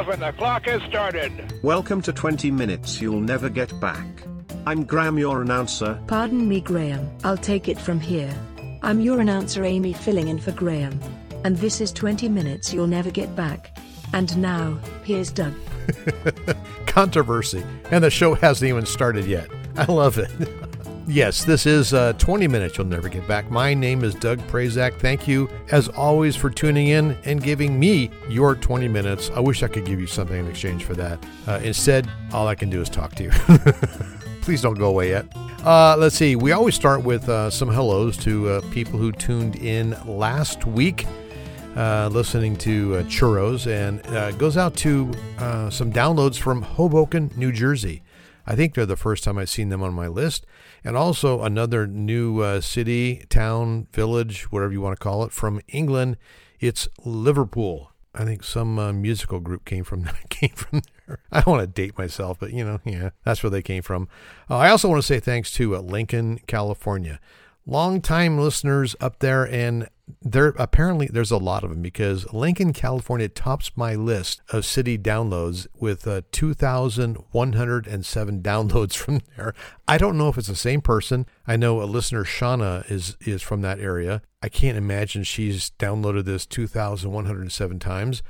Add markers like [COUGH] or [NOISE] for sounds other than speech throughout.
off and the clock has started. Welcome to 20 Minutes You'll Never Get Back. I'm Graham, your announcer. Pardon me, Graham. I'll take it from here. I'm your announcer, Amy, filling in for Graham. And this is 20 Minutes You'll Never Get Back. And now, here's Doug. [LAUGHS] Controversy. And the show hasn't even started yet. I love it. [LAUGHS] Yes, this is uh, 20 Minutes You'll Never Get Back. My name is Doug Prazak. Thank you, as always, for tuning in and giving me your 20 minutes. I wish I could give you something in exchange for that. Uh, instead, all I can do is talk to you. [LAUGHS] Please don't go away yet. Uh, let's see. We always start with uh, some hellos to uh, people who tuned in last week. Uh, listening to uh, Churros, and uh, goes out to uh, some downloads from Hoboken, New Jersey. I think they're the first time I've seen them on my list. And also another new uh, city, town, village, whatever you want to call it, from England. It's Liverpool. I think some uh, musical group came from [LAUGHS] came from there. I don't want to date myself, but you know, yeah, that's where they came from. Uh, I also want to say thanks to uh, Lincoln, California. Long time listeners up there, and there apparently there's a lot of them because Lincoln, California tops my list of city downloads with uh, 2,107 [LAUGHS] downloads from there. I don't know if it's the same person. I know a listener, Shauna, is is from that area. I can't imagine she's downloaded this 2,107 times,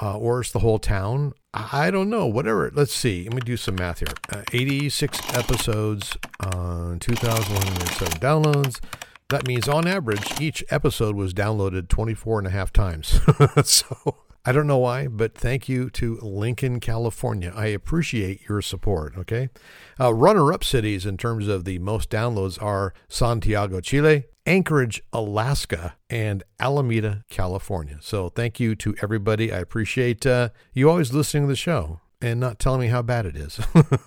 uh, or it's the whole town. I don't know. Whatever. Let's see. Let me do some math here. Uh, 86 episodes on 2,107 downloads. That means on average, each episode was downloaded 24 and a half times. [LAUGHS] so I don't know why, but thank you to Lincoln, California. I appreciate your support. Okay. Uh, runner up cities in terms of the most downloads are Santiago, Chile, Anchorage, Alaska, and Alameda, California. So thank you to everybody. I appreciate uh, you always listening to the show and not telling me how bad it is.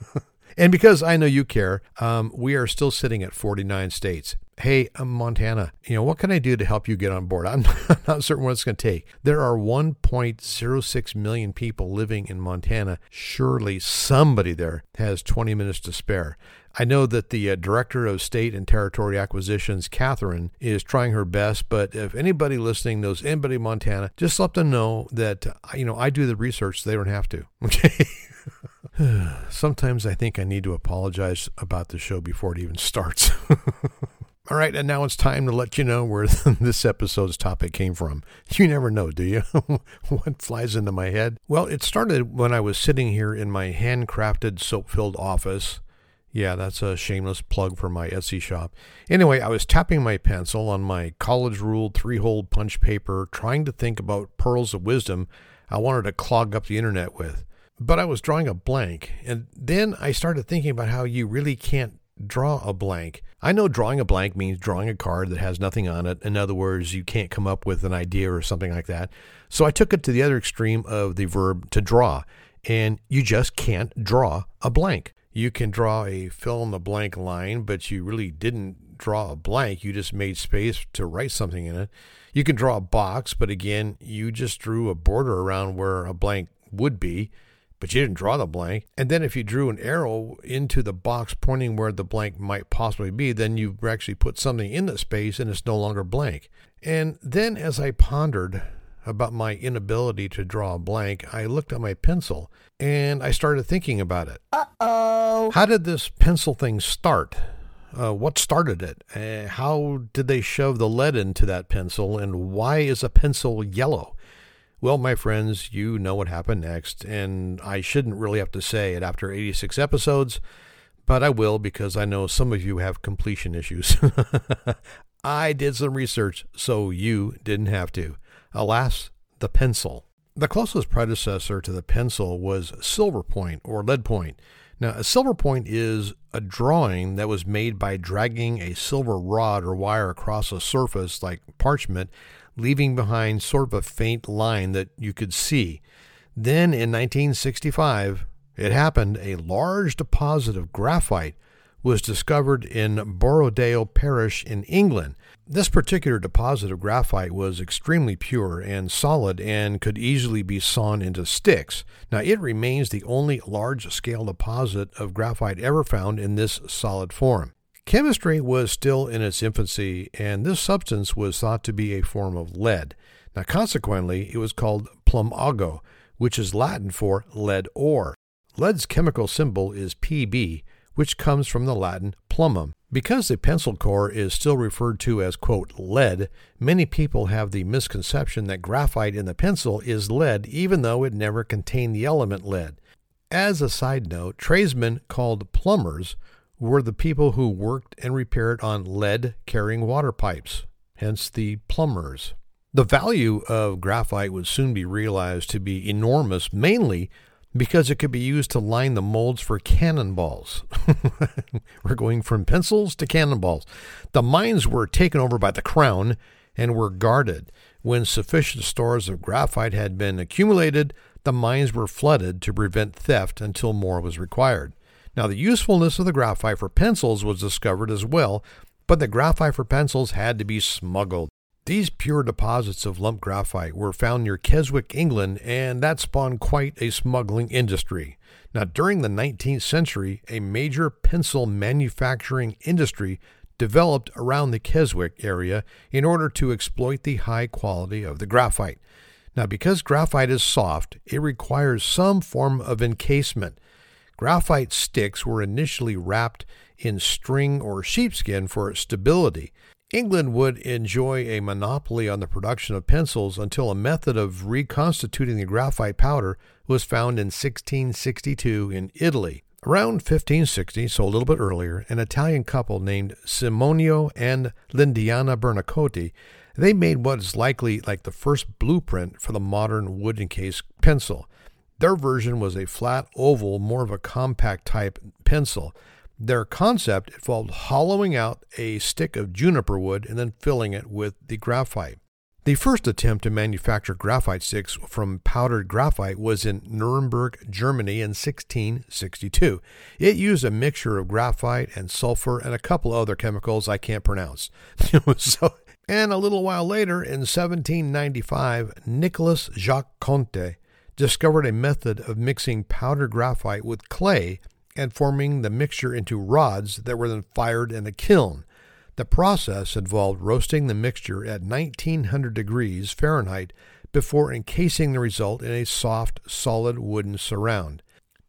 [LAUGHS] and because I know you care, um, we are still sitting at 49 states hey, I'm Montana, you know, what can I do to help you get on board? [LAUGHS] I'm not certain what it's going to take. There are 1.06 million people living in Montana. Surely somebody there has 20 minutes to spare. I know that the uh, Director of State and Territory Acquisitions, Catherine, is trying her best, but if anybody listening knows anybody in Montana, just let them know that, uh, you know, I do the research, so they don't have to. [LAUGHS] Okay. [SIGHS] Sometimes I think I need to apologize about the show before it even starts. [LAUGHS] All right, and now it's time to let you know where [LAUGHS] this episode's topic came from. You never know, do you? [LAUGHS] what flies into my head? Well, it started when I was sitting here in my handcrafted soap filled office. Yeah, that's a shameless plug for my Etsy shop. Anyway, I was tapping my pencil on my college ruled three hole punch paper, trying to think about pearls of wisdom I wanted to clog up the internet with. But I was drawing a blank, and then I started thinking about how you really can't draw a blank. I know drawing a blank means drawing a card that has nothing on it. In other words, you can't come up with an idea or something like that. So I took it to the other extreme of the verb to draw, and you just can't draw a blank. You can draw a fill in the blank line, but you really didn't draw a blank. You just made space to write something in it. You can draw a box, but again, you just drew a border around where a blank would be but you didn't draw the blank. And then if you drew an arrow into the box pointing where the blank might possibly be, then you actually put something in the space and it's no longer blank. And then as I pondered about my inability to draw a blank, I looked at my pencil and I started thinking about it. Uh oh. How did this pencil thing start? Uh, what started it? Uh, how did they shove the lead into that pencil? And why is a pencil yellow? Well, my friends, you know what happened next, and I shouldn't really have to say it after 86 episodes, but I will because I know some of you have completion issues. [LAUGHS] I did some research, so you didn't have to. Alas, the pencil. The closest predecessor to the pencil was silver point or lead point. Now, a silver point is a drawing that was made by dragging a silver rod or wire across a surface like parchment leaving behind sort of a faint line that you could see. Then in 1965, it happened, a large deposit of graphite was discovered in Borrowdale Parish in England. This particular deposit of graphite was extremely pure and solid and could easily be sawn into sticks. Now, it remains the only large scale deposit of graphite ever found in this solid form. Chemistry was still in its infancy, and this substance was thought to be a form of lead. Now, consequently, it was called plumbago, which is Latin for lead ore. Lead's chemical symbol is Pb, which comes from the Latin plumbum. Because the pencil core is still referred to as, quote, lead, many people have the misconception that graphite in the pencil is lead, even though it never contained the element lead. As a side note, tradesmen called plumbers were the people who worked and repaired on lead carrying water pipes, hence the plumbers. The value of graphite would soon be realized to be enormous, mainly because it could be used to line the molds for cannonballs. [LAUGHS] We're going from pencils to cannonballs. The mines were taken over by the crown and were guarded. When sufficient stores of graphite had been accumulated, the mines were flooded to prevent theft until more was required. Now, the usefulness of the graphite for pencils was discovered as well, but the graphite for pencils had to be smuggled. These pure deposits of lump graphite were found near Keswick, England, and that spawned quite a smuggling industry. Now, during the 19th century, a major pencil manufacturing industry developed around the Keswick area in order to exploit the high quality of the graphite. Now, because graphite is soft, it requires some form of encasement. Graphite sticks were initially wrapped in string or sheepskin for stability. England would enjoy a monopoly on the production of pencils until a method of reconstituting the graphite powder was found in 1662 in Italy. Around 1560, so a little bit earlier, an Italian couple named Simonio and Lyndiana Bernacotti, they made what is likely like the first blueprint for the modern wood encased pencil. Their version was a flat oval, more of a compact type pencil. Their concept involved hollowing out a stick of juniper wood and then filling it with the graphite. The first attempt to manufacture graphite sticks from powdered graphite was in Nuremberg, Germany in 1662. It used a mixture of graphite and sulfur and a couple other chemicals I can't pronounce. [LAUGHS] so, and a little while later, in 1795, Nicolas Jacques Conte discovered a method of mixing powdered graphite with clay and forming the mixture into rods that were then fired in a kiln. The process involved roasting the mixture at 1900 degrees Fahrenheit before encasing the result in a soft, solid wooden surround.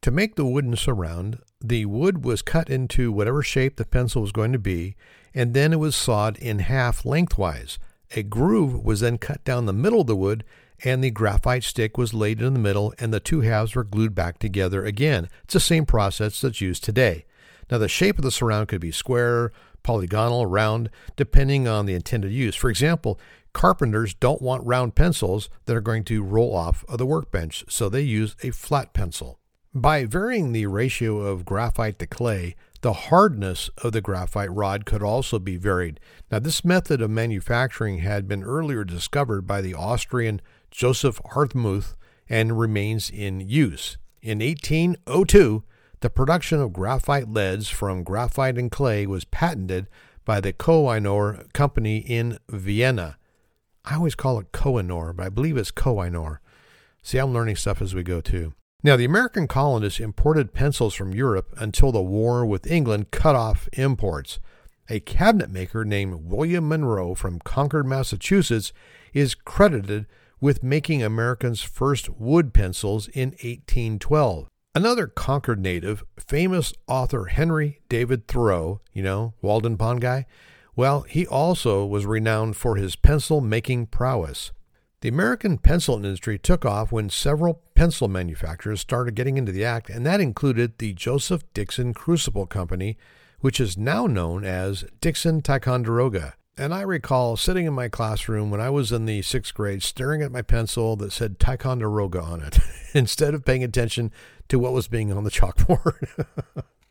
To make the wooden surround, the wood was cut into whatever shape the pencil was going to be, and then it was sawed in half lengthwise. A groove was then cut down the middle of the wood and the graphite stick was laid in the middle, and the two halves were glued back together again. It's the same process that's used today. Now, the shape of the surround could be square, polygonal, round, depending on the intended use. For example, carpenters don't want round pencils that are going to roll off of the workbench, so they use a flat pencil. By varying the ratio of graphite to clay, the hardness of the graphite rod could also be varied. Now, this method of manufacturing had been earlier discovered by the Austrian Joseph Hardtmuth and remains in use. In 1802, the production of graphite leads from graphite and clay was patented by the Koh-i-Noor Company in Vienna. I always call it Koh-i-Noor, but I believe it's Koh-i-Noor. See, I'm learning stuff as we go too. Now, the American colonists imported pencils from Europe until the war with England cut off imports. A cabinet maker named William Munroe from Concord, Massachusetts, is credited with making Americans' first wood pencils in 1812. Another Concord native, famous author Henry David Thoreau, you know, Walden Pond guy, well, he also was renowned for his pencil making prowess. The American pencil industry took off when several pencil manufacturers started getting into the act, and that included the Joseph Dixon Crucible Company, which is now known as Dixon Ticonderoga. And I recall sitting in my classroom when I was in the sixth grade, staring at my pencil that said Ticonderoga on it, [LAUGHS] instead of paying attention to what was being on the chalkboard.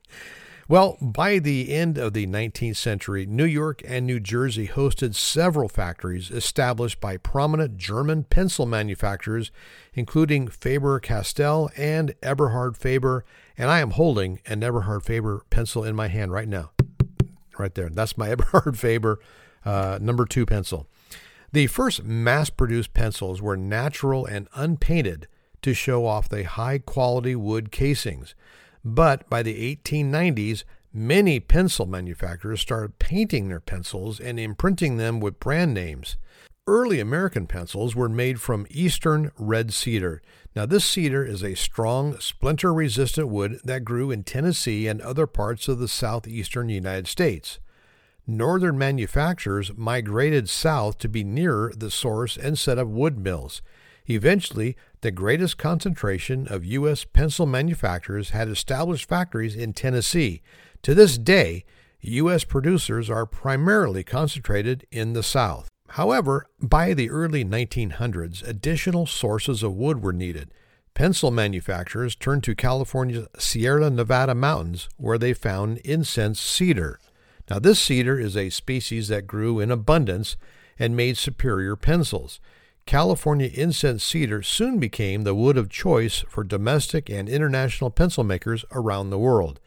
[LAUGHS] well, by the end of the 19th century, New York and New Jersey hosted several factories established by prominent German pencil manufacturers, including Faber Castell and Eberhard Faber. And I am holding an Eberhard Faber pencil in my hand right now. Right there. That's my [LAUGHS] Eberhard Faber uh, number two pencil. The first mass produced pencils were natural and unpainted to show off the high quality wood casings. But by the 1890s, many pencil manufacturers started painting their pencils and imprinting them with brand names. early American pencils were made from eastern red cedar. Now, this cedar is a strong, splinter resistant wood that grew in Tennessee and other parts of the southeastern United States. Northern manufacturers migrated south to be nearer the source and set up wood mills. Eventually, the greatest concentration of U.S. pencil manufacturers had established factories in Tennessee. To this day, U.S. producers are primarily concentrated in the South. However, by the early 1900s, additional sources of wood were needed. Pencil manufacturers turned to California's Sierra Nevada mountains, where they found incense cedar. Now, this cedar is a species that grew in abundance and made superior pencils. California incense cedar soon became the wood of choice for domestic and international pencil makers around the world.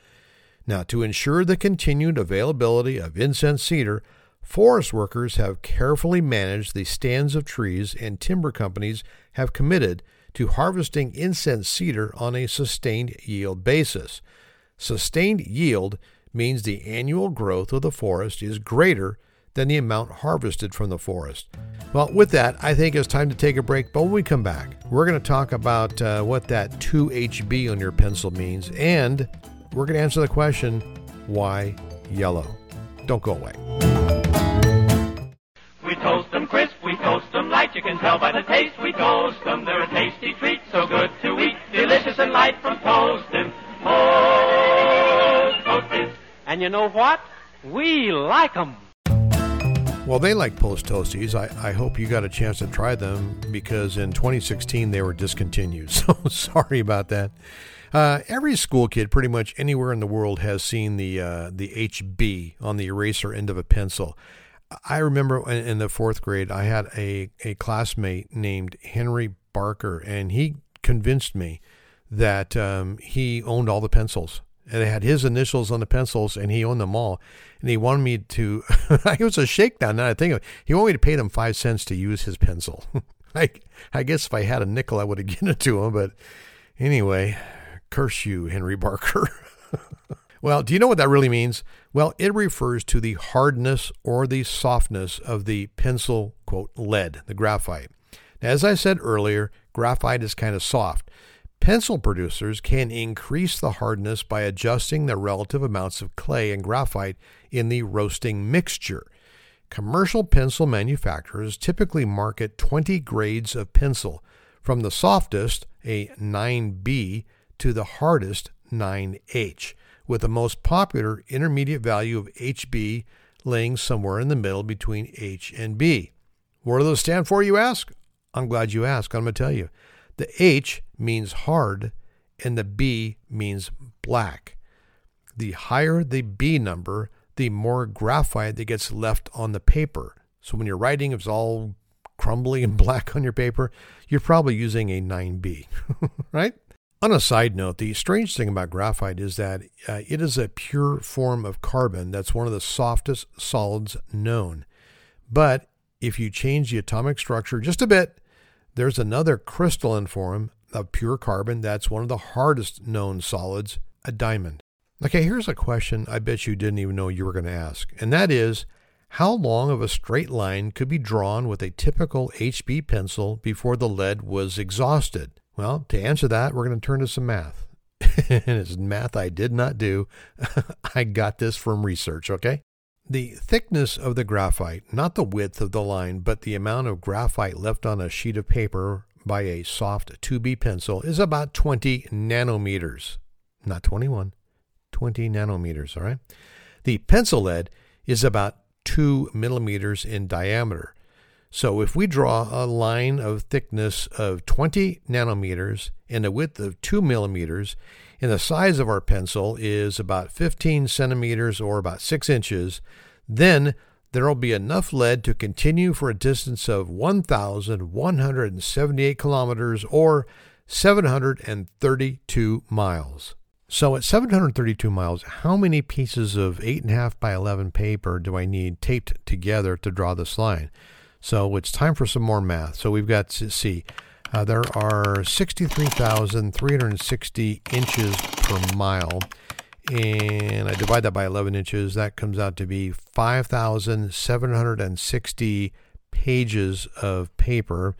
Now, to ensure the continued availability of incense cedar, forest workers have carefully managed the stands of trees, and timber companies have committed to harvesting incense cedar on a sustained yield basis. Sustained yield means the annual growth of the forest is greater than the amount harvested from the forest. Well, with that, I think it's time to take a break. But when we come back, we're going to talk about uh, what that 2HB on your pencil means and we're going to answer the question why yellow? Don't go away. We toast them crisp, we toast them light. You can tell by the taste we toast them. You know what? We like 'em. Well, they like Post Toasties. I, I hope you got a chance to try them because in 2016 they were discontinued. [LAUGHS] So sorry about that. Uh, every school kid, pretty much anywhere in the world, has seen the uh, the HB on the eraser end of a pencil. I remember in, in the fourth grade, I had a, a classmate named Henry Barker, and he convinced me that um, he owned all the pencils. And it had his initials on the pencils, and he owned them all. And he wanted me to. [LAUGHS] it was a shakedown. Now I think of it. He wanted me to pay him five cents to use his pencil. [LAUGHS] I, I guess if I had a nickel, I would have [LAUGHS] given it to him. But anyway, Curse you, Henry Barker. well, do you know what that really means? Well, it refers to the hardness or the softness of the pencil, quote, lead, the graphite. Now, as I said earlier, graphite is kind of soft. Pencil producers can increase the hardness by adjusting the relative amounts of clay and graphite in the roasting mixture. Commercial pencil manufacturers typically market 20 grades of pencil, from the softest, a 9B, to the hardest 9H, with the most popular intermediate value of HB laying somewhere in the middle between H and B. What do those stand for, you ask? I'm glad you asked. I'm going to tell you. The H means hard, and the B means black. The higher the B number, the more graphite that gets left on the paper. So when you're writing, it's all crumbly and [LAUGHS] black on your paper, you're probably using a 9B, [LAUGHS] right? On a side note, the strange thing about graphite is that uh, it is a pure form of carbon that's one of the softest solids known. But if you change the atomic structure just a bit, there's another crystalline form of pure carbon that's one of the hardest known solids, a diamond. Okay, here's a question I bet you didn't even know you were going to ask, and that is how long of a straight line could be drawn with a typical HB pencil before the lead was exhausted? Well, to answer that, we're going to turn to some math. [LAUGHS] and it's math I did not do. [LAUGHS] I got this from research, okay? The thickness of the graphite, not the width of the line, but the amount of graphite left on a sheet of paper by a soft 2B pencil is about 20 nanometers. Not 21, 20 nanometers, all right? The pencil lead is about 2 millimeters in diameter. So if we draw a line of thickness of 20 nanometers and a width of 2 millimeters, and the size of our pencil is about 15 centimeters or about 6 inches, then there will be enough lead to continue for a distance of 1,178 kilometers or 732 miles. So at 732 miles, how many pieces of 8.5 by 11 paper do I need taped together to draw this line? So it's time for some more math. So we've got to see. Uh, there are 63,360 inches per mile. And I divide that by 11 inches. That comes out to be 5,760 pages of paper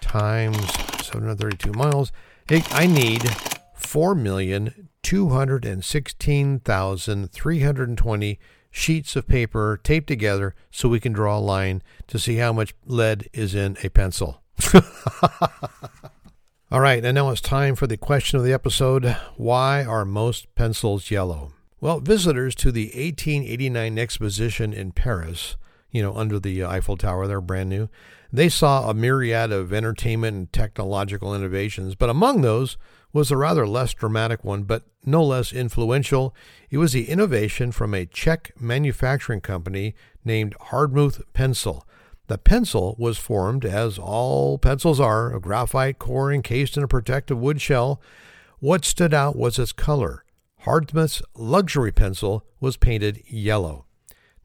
times 732 miles. I need 4,216,320 sheets of paper taped together so we can draw a line to see how much lead is in a pencil. [LAUGHS] All right, and now it's time for the question of the episode Why are most pencils yellow? Well, visitors to the 1889 exposition in Paris, you know, under the Eiffel Tower, they're brand new, they saw a myriad of entertainment and technological innovations, but among those was a rather less dramatic one, but no less influential. It was the innovation from a Czech manufacturing company named Hardtmuth Pencil. The pencil was formed, as all pencils are, a graphite core encased in a protective wood shell. What stood out was its color. Hardtmuth's luxury pencil was painted yellow.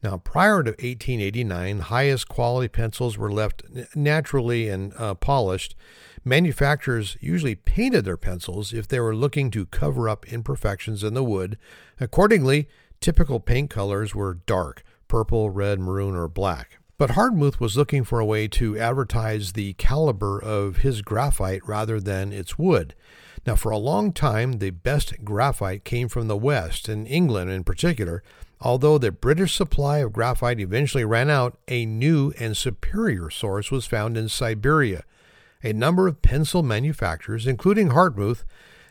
Now, prior to 1889, highest quality pencils were left naturally and uh, polished. Manufacturers usually painted their pencils if they were looking to cover up imperfections in the wood. Accordingly, typical paint colors were dark purple, red, maroon, or black. But Hardtmuth was looking for a way to advertise the caliber of his graphite rather than its wood. Now, for a long time, the best graphite came from the West, in England in particular. Although the British supply of graphite eventually ran out, a new and superior source was found in Siberia. A number of pencil manufacturers, including Hardtmuth,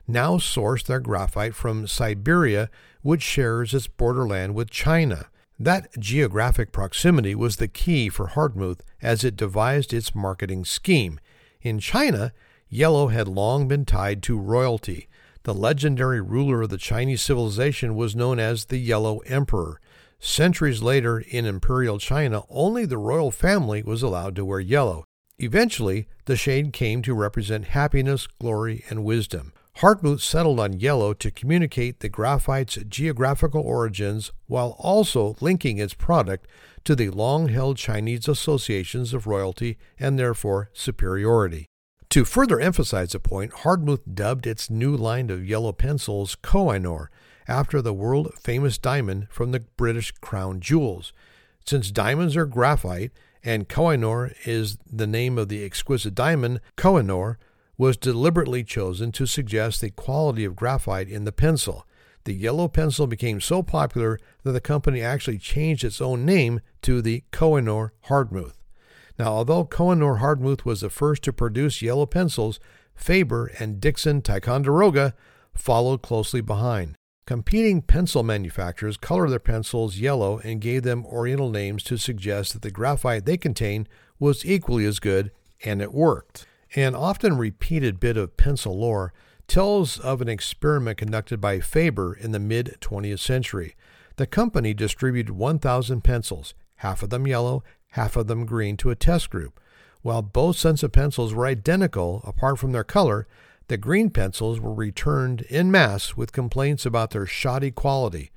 now source their graphite from Siberia, which shares its borderland with China. That geographic proximity was the key for Hardtmuth as it devised its marketing scheme. In China, yellow had long been tied to royalty. The legendary ruler of the Chinese civilization was known as the Yellow Emperor. Centuries later, in imperial China, only the royal family was allowed to wear yellow. Eventually, the shade came to represent happiness, glory, and wisdom. Hardtmuth settled on yellow to communicate the graphite's geographical origins while also linking its product to the long held Chinese associations of royalty and therefore superiority. To further emphasize the point, Hardtmuth dubbed its new line of yellow pencils Kohinoor after the world famous diamond from the British crown jewels. Since diamonds are graphite and Kohinoor is the name of the exquisite diamond, Kohinoor was deliberately chosen to suggest the quality of graphite in the pencil. The yellow pencil became so popular that the company actually changed its own name to the Kohinoor Hardtmuth. Now, although Kohinoor Hardtmuth was the first to produce yellow pencils, Faber and Dixon Ticonderoga followed closely behind. Competing pencil manufacturers colored their pencils yellow and gave them oriental names to suggest that the graphite they contained was equally as good, and it worked. An often repeated bit of pencil lore tells of an experiment conducted by Faber in the mid 20th century. The company distributed 1,000 pencils, half of them yellow, half of them green, to a test group. While both sets of pencils were identical apart from their color, the green pencils were returned in mass with complaints about their shoddy quality.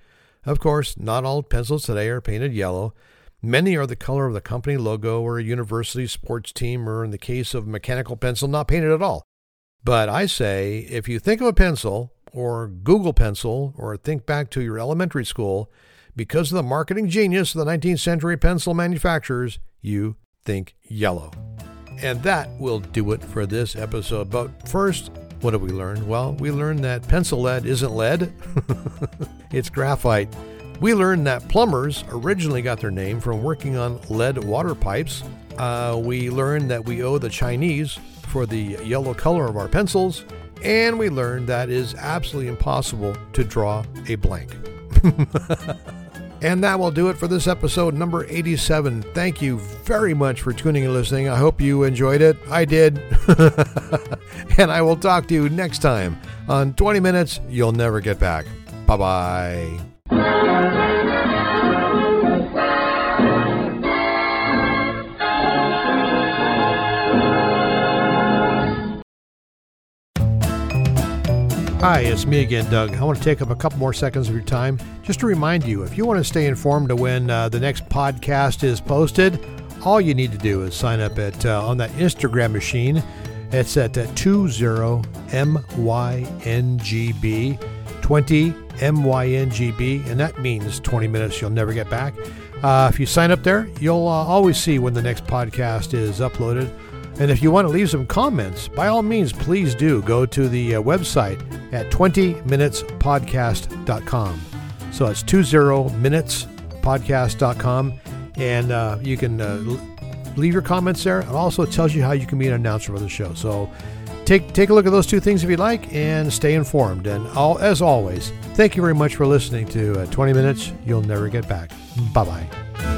Of course, not all pencils today are painted yellow. Many are the color of the company logo or a university sports team, or in the case of mechanical pencil, not painted at all. But I say, if you think of a pencil, or Google pencil, or think back to your elementary school, because of the marketing genius of the 19th century pencil manufacturers, you think yellow. And that will do it for this episode. But first, what have we learned? Well, we learned that pencil lead isn't lead, [LAUGHS] it's graphite. We learned that plumbers originally got their name from working on lead water pipes. Uh, we learned that we owe the Chinese for the yellow color of our pencils. And we learned that it is absolutely impossible to draw a blank. [LAUGHS] and that will do it for this episode number 87. Thank you very much for tuning and listening. I hope you enjoyed it. I did. [LAUGHS] and I will talk to you next time on 20 Minutes You'll Never Get Back. Bye bye. Hi, it's me again, Doug. I want to take up a couple more seconds of your time just to remind you if you want to stay informed of when uh, the next podcast is posted, all you need to do is sign up at uh, on that Instagram machine. It's at uh, 20MYNGB, 20 MYNGB, and that means 20 minutes you'll never get back. Uh, if you sign up there, you'll uh, always see when the next podcast is uploaded. And if you want to leave some comments, by all means, please do go to the uh, website at 20minutespodcast.com. So it's 20minutespodcast.com. And uh, you can uh, leave your comments there. It also tells you how you can be an announcer for the show. So take take a look at those two things if you'd like, and stay informed. And all, as always, thank you very much for listening to uh, 20 Minutes You'll Never Get Back. Bye bye.